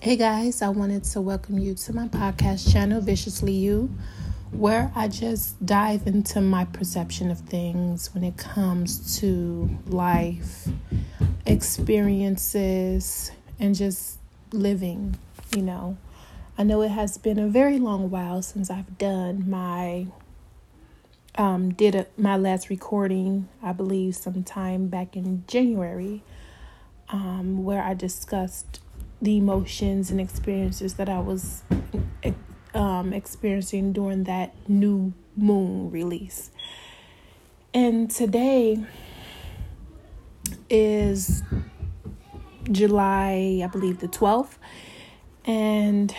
Hey guys, I wanted to welcome you to my podcast channel, Viciously You, where I just dive into my perception of things when it comes to life, experiences, and just living. You know, I know it has been a very long while since I've done my um did a, my last recording, I believe sometime back in January, um, where I discussed the emotions and experiences that I was um, experiencing during that new moon release. And today is July, I believe, the 12th. And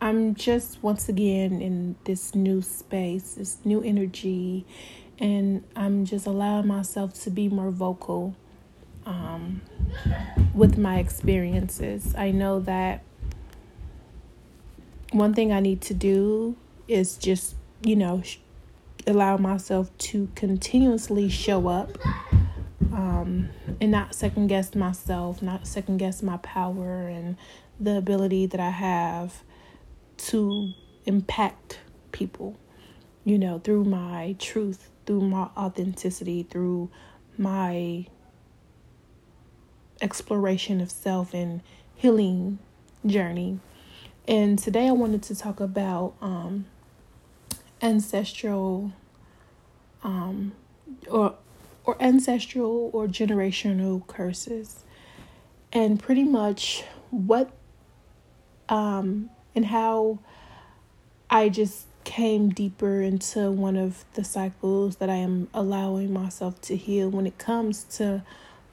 I'm just once again in this new space, this new energy, and I'm just allowing myself to be more vocal um, with my experiences. I know that one thing I need to do is just, you know, sh- allow myself to continuously show up um, and not second guess myself, not second guess my power and the ability that I have to impact people, you know, through my truth, through my authenticity, through my exploration of self and healing journey. And today I wanted to talk about um, ancestral um, or or ancestral or generational curses and pretty much what um, and how I just came deeper into one of the cycles that I am allowing myself to heal when it comes to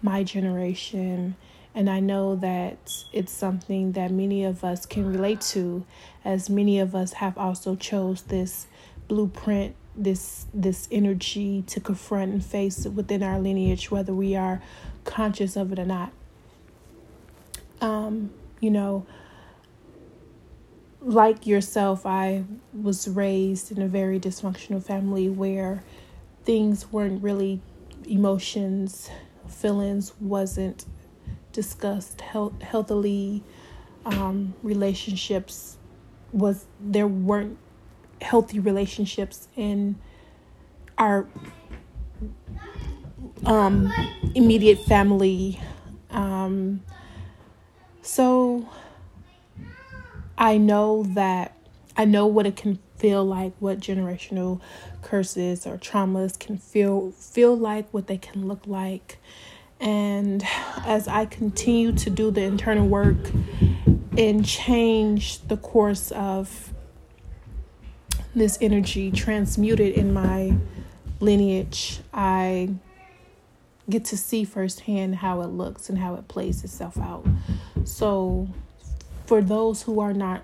my generation and I know that it's something that many of us can relate to as many of us have also chose this blueprint this this energy to confront and face within our lineage whether we are conscious of it or not. Um you know like yourself I was raised in a very dysfunctional family where things weren't really emotions feelings wasn't discussed health, healthily um, relationships was there weren't healthy relationships in our um, immediate family. Um, so i know that i know what it can feel like what generational curses or traumas can feel feel like what they can look like. And as i continue to do the internal work and change the course of this energy transmuted in my lineage i get to see firsthand how it looks and how it plays itself out. So for those who are not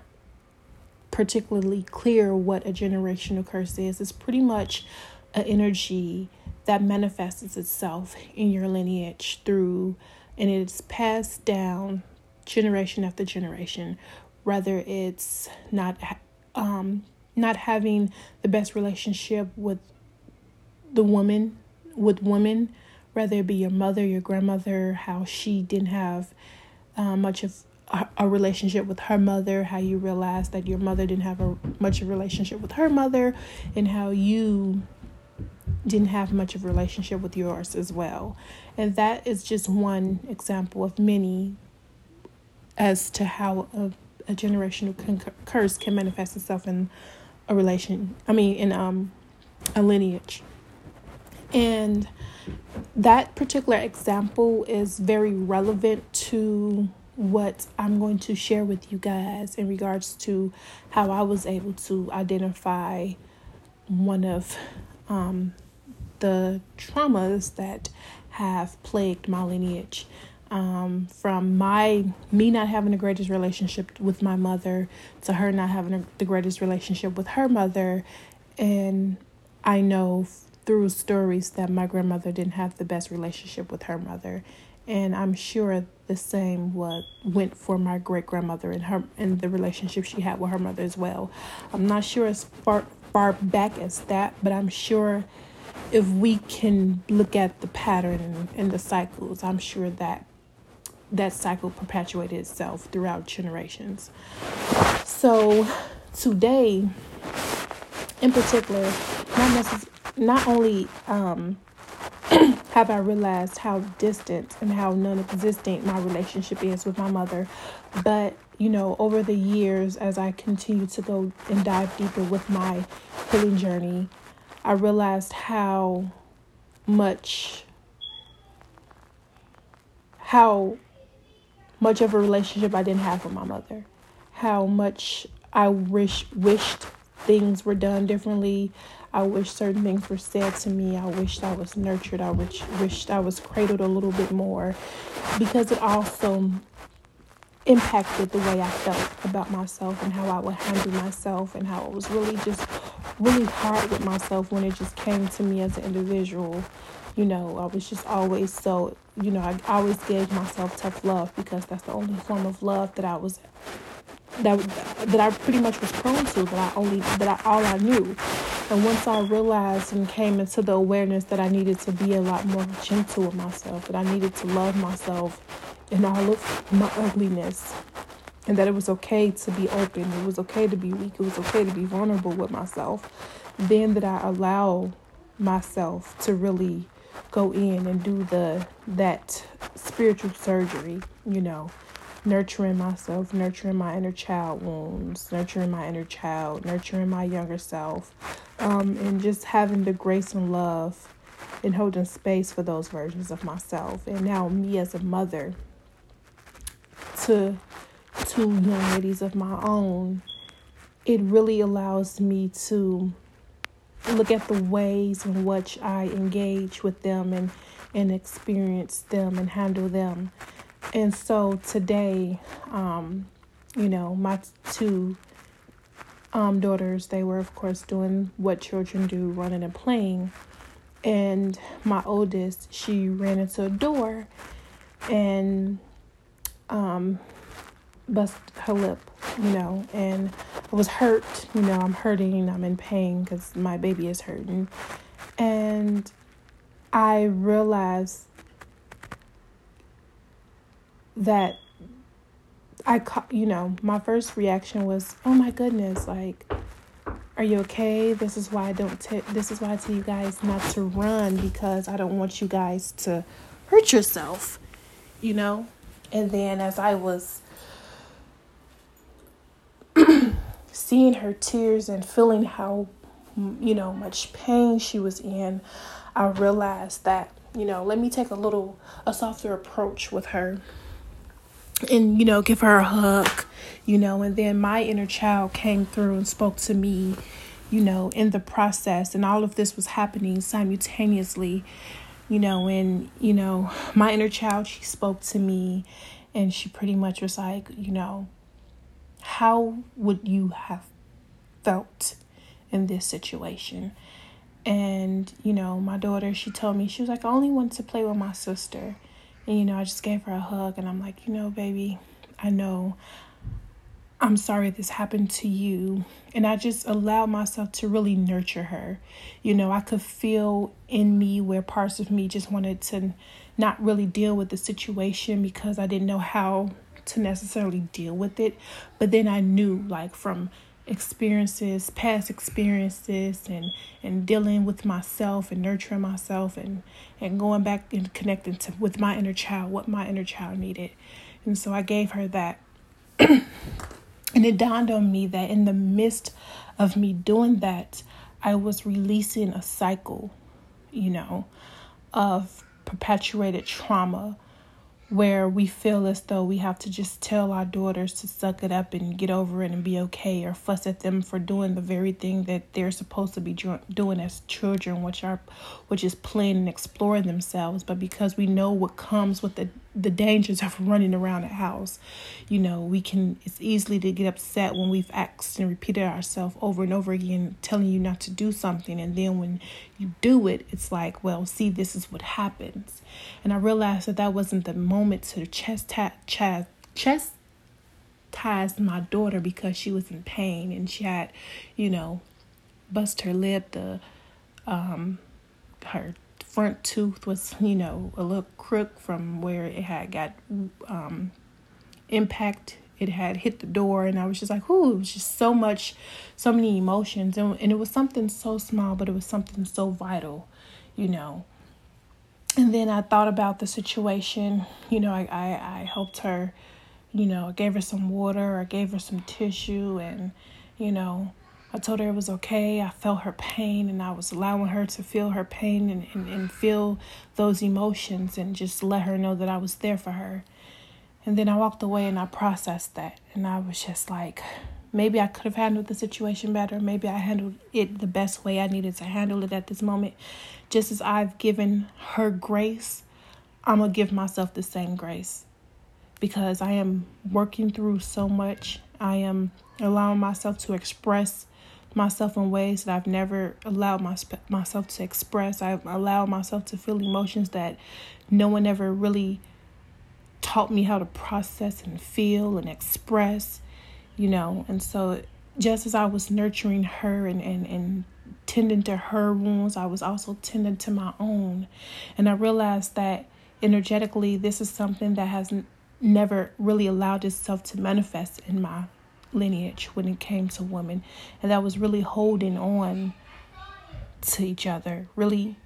particularly clear what a generational curse is. It's pretty much an energy that manifests itself in your lineage through, and it's passed down generation after generation. Whether it's not um, not having the best relationship with the woman, with women, whether it be your mother, your grandmother, how she didn't have uh, much of a relationship with her mother, how you realized that your mother didn't have a much of a relationship with her mother, and how you didn't have much of a relationship with yours as well. And that is just one example of many as to how a, a generational con- curse can manifest itself in a relation, I mean, in um, a lineage. And that particular example is very relevant to what I'm going to share with you guys in regards to how I was able to identify one of um, the traumas that have plagued my lineage. Um, from my me not having the greatest relationship with my mother to her not having the greatest relationship with her mother, and I know through stories that my grandmother didn't have the best relationship with her mother, and I'm sure the same what went for my great grandmother and her and the relationship she had with her mother as well. I'm not sure as far far back as that, but I'm sure if we can look at the pattern and, the cycles, I'm sure that that cycle perpetuated itself throughout generations. So today, in particular, not necess- not only um, have I realized how distant and how non-existent my relationship is with my mother, but you know, over the years, as I continue to go and dive deeper with my healing journey, I realized how much how much of a relationship I didn't have with my mother. How much I wish wished things were done differently. I wish certain things were said to me. I wished I was nurtured. I wish wished I was cradled a little bit more because it also impacted the way I felt about myself and how I would handle myself and how it was really just really hard with myself when it just came to me as an individual. You know, I was just always so, you know, I always gave myself tough love because that's the only form of love that I was that that I pretty much was prone to that I only that I all I knew. And once I realized and came into the awareness that I needed to be a lot more gentle with myself, that I needed to love myself in all of my ugliness, and that it was okay to be open, it was okay to be weak, it was okay to be vulnerable with myself, then that I allow myself to really go in and do the that spiritual surgery, you know, nurturing myself, nurturing my inner child wounds, nurturing my inner child, nurturing my younger self, um, and just having the grace and love and holding space for those versions of myself. And now, me as a mother to two young ladies of my own, it really allows me to look at the ways in which I engage with them and and experience them and handle them. And so today, um, you know, my two um, daughters, they were of course doing what children do, running and playing. And my oldest, she ran into a door and um, bust her lip, you know, and I was hurt, you know, I'm hurting, I'm in pain because my baby is hurting. And I realized that I, caught, you know, my first reaction was, oh my goodness, like, are you okay? This is why I don't, t- this is why I tell you guys not to run because I don't want you guys to hurt yourself, you know? And then as I was seeing her tears and feeling how, you know, much pain she was in, I realized that, you know, let me take a little, a softer approach with her and, you know, give her a hug, you know, and then my inner child came through and spoke to me, you know, in the process. And all of this was happening simultaneously you know, and, you know, my inner child, she spoke to me and she pretty much was like, you know, how would you have felt in this situation? And, you know, my daughter, she told me, she was like, I only want to play with my sister. And, you know, I just gave her a hug and I'm like, you know, baby, I know I'm sorry this happened to you. And I just allowed myself to really nurture her. You know, I could feel in me where parts of me just wanted to not really deal with the situation because I didn't know how to necessarily deal with it. But then I knew, like, from experiences, past experiences, and and dealing with myself and nurturing myself and and going back and connecting to with my inner child, what my inner child needed. And so I gave her that. And it dawned on me that in the midst of me doing that, I was releasing a cycle, you know, of perpetuated trauma where we feel as though we have to just tell our daughters to suck it up and get over it and be okay or fuss at them for doing the very thing that they're supposed to be doing as children which are which is playing and exploring themselves. But because we know what comes with the the dangers of running around a house. You know we can it's easily to get upset when we've asked and repeated ourselves over and over again telling you not to do something. And then when you do it it's like well see this is what happens. And i realized that that wasn't the moment to chest chest chastise my daughter because she was in pain and she had you know bust her lip the um her front tooth was, you know, a little crook from where it had got um, impact. It had hit the door, and I was just like, "Ooh!" It was just so much, so many emotions, and and it was something so small, but it was something so vital, you know. And then I thought about the situation. You know, I I, I helped her. You know, I gave her some water. I gave her some tissue, and you know, I told her it was okay. I felt her pain and I was allowing her to feel her pain and, and, and feel those emotions and just let her know that I was there for her. And then I walked away and I processed that. And I was just like, maybe I could have handled the situation better. Maybe I handled it the best way I needed to handle it at this moment. Just as I've given her grace, I'm going to give myself the same grace because I am working through so much. I am allowing myself to express myself in ways that I've never allowed my, myself to express. I've allowed myself to feel emotions that no one ever really taught me how to process and feel and express, you know. And so, just as I was nurturing her and, and, and tending to her wounds, I was also tending to my own. And I realized that energetically, this is something that has never really allowed itself to manifest in my lineage when it came to women, and that was really holding on to each other, really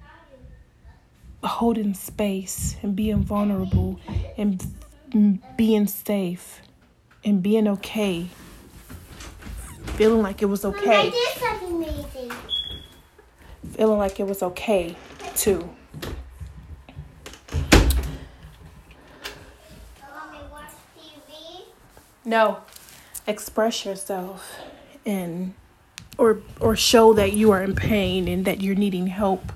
holding space and being vulnerable and being safe and being okay. Feeling like it was okay. Feeling like it was okay too. No express yourself and or or show that you are in pain and that you're needing help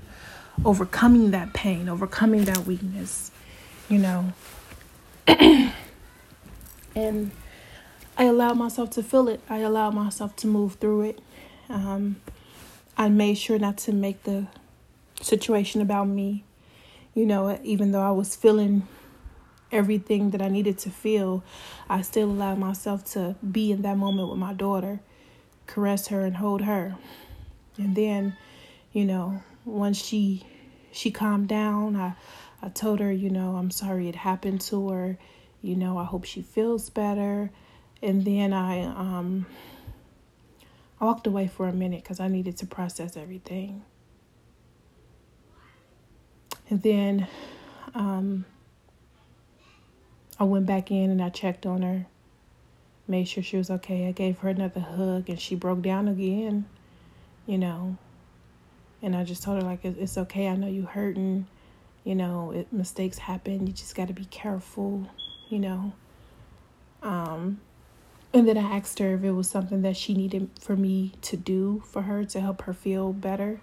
overcoming that pain, overcoming that weakness, you know. and I allowed myself to feel it. I allowed myself to move through it. Um, I made sure not to make the situation about me. You know, even though I was feeling everything that I needed to feel, I still allowed myself to be in that moment with my daughter, caress her and hold her. And then, you know, once she she calmed down, I I told her, you know, I'm sorry it happened to her. You know, I hope she feels better. And then I um I walked away for a minute cuz I needed to process everything. And then um I went back in and I checked on her, made sure she was okay. I gave her another hug and she broke down again, you know. And I just told her, like, it's okay. I know you're hurting. You know, it, mistakes happen. You just got to be careful, you know. Um, and then I asked her if it was something that she needed for me to do for her to help her feel better.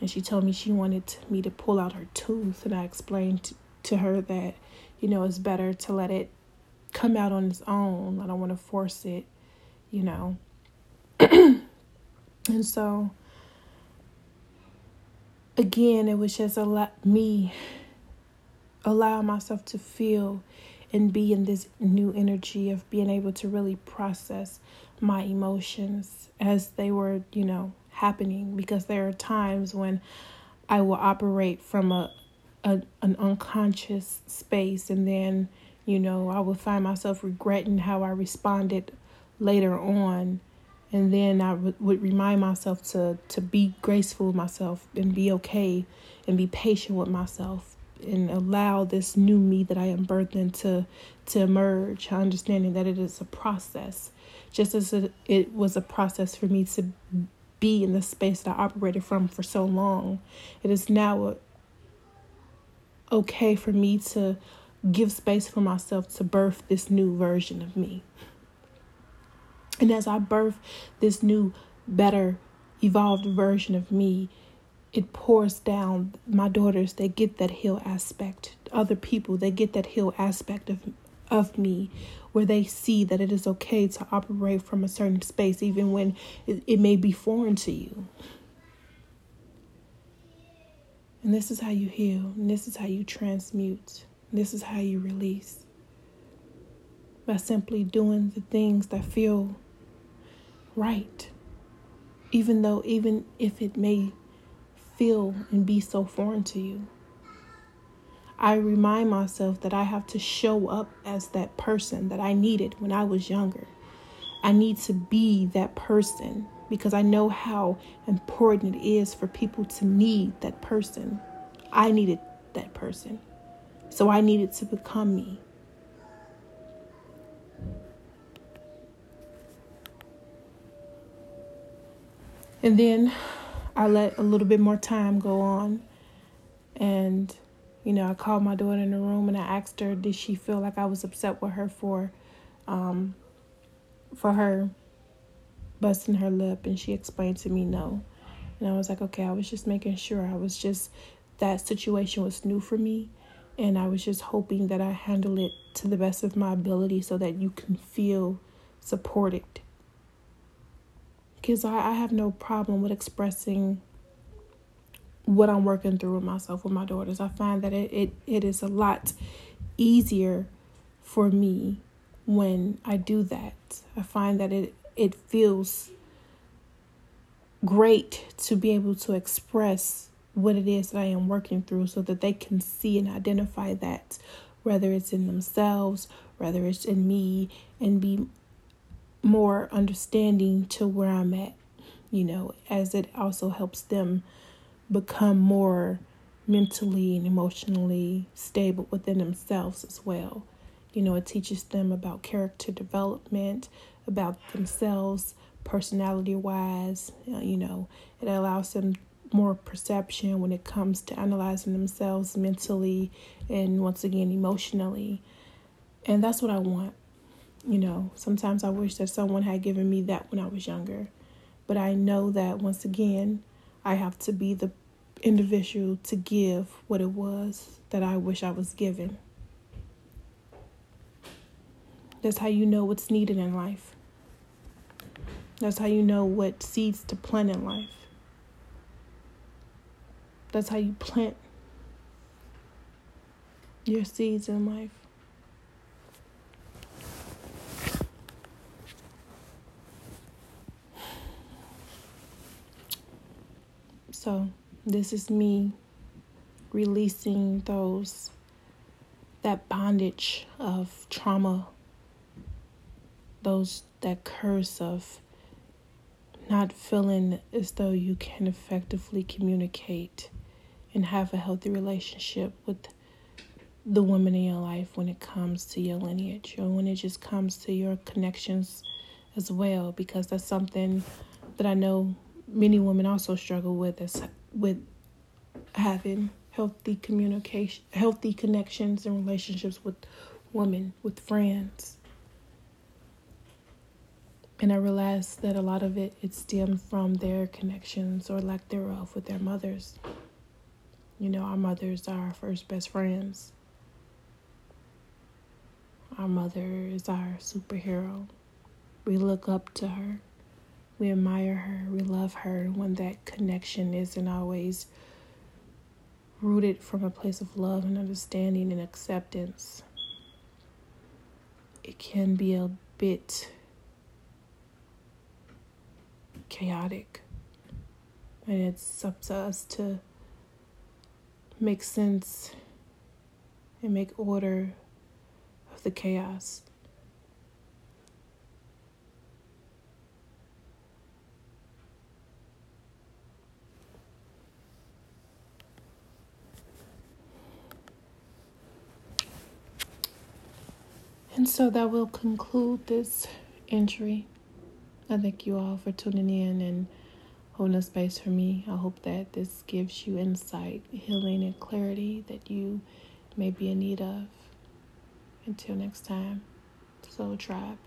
And she told me she wanted me to pull out her tooth. And I explained to, to her that you know, it's better to let it come out on its own. I don't want to force it, you know. and so, again, it was just a lot me allow myself to feel and be in this new energy of being able to really process my emotions as they were, you know, happening because there are times when I will operate from a a, an unconscious space and then you know i would find myself regretting how i responded later on and then I w- would remind myself to to be graceful with myself and be okay and be patient with myself and allow this new me that I am birthing to to emerge, understanding that it is a process, just as it, it was a process for me to be in the space that I operated from for so long. It is now a, okay for me to give space for myself to birth this new version of me. And as I birth this new, better, evolved version of me, it pours down my daughters. They get that heal aspect. Other people they get that heal aspect of of me where they see that it is okay to operate from a certain space even when it, it may be foreign to you and this is how you heal. And this is how you transmute. This is how you release. By simply doing the things that feel right. Even though, even if it may feel and be so foreign to you. I remind myself that I have to show up as that person that I needed when I was younger. I need to be that person because I know how important it is for people to need that person. I needed that person. So I needed to become me. And then I let a little bit more time go on. And, you know, I called my daughter in the room and I asked her, did she feel like I was upset with her for, um, for her busting her lip? And she explained to me no. And I was like, okay, I was just making sure. I was just, that situation was new for me. And I was just hoping that I handle it to the best of my ability so that you can feel supported because I, I have no problem with expressing what I'm working through with myself with my daughters. I find that it, it, it is a lot easier for me when I do that. I find that it it feels great to be able to express what it is that I am working through so that they can see and identify that whether it's in themselves, whether it's in me and be more understanding to where I'm at, you know, as it also helps them become more mentally and emotionally stable within themselves as well. You know, it teaches them about character development, about themselves, personality wise. Uh, you know, it allows them more perception when it comes to analyzing themselves mentally and once again emotionally. And that's what I want you know, sometimes I wish that someone had given me that when I was younger. But I know that once again, I have to be the individual to give what it was that I wish I was given. That's how you know what's needed in life. That's how you know what seeds to plant in life. That's how you plant your seeds in life. So, this is me releasing those that bondage of trauma, those that curse of not feeling as though you can effectively communicate and have a healthy relationship with the woman in your life when it comes to your lineage or when it just comes to your connections as well because that's something that I know many women also struggle with is with having healthy communication, healthy connections and relationships with women, with friends. And I realized that a lot of it it stemmed from their connections or lack thereof with their mothers. You know, our mothers are our first best friends. Our mother is our superhero. We look up to her we admire her, we love her when that connection isn't always rooted from a place of love and understanding and acceptance. It can be a bit chaotic, and it's up to us to make sense and make order of the chaos. And so that will conclude this entry. I thank you all for tuning in and holding a space for me. I hope that this gives you insight, healing, and clarity that you may be in need of. Until next time, Soul Tribe.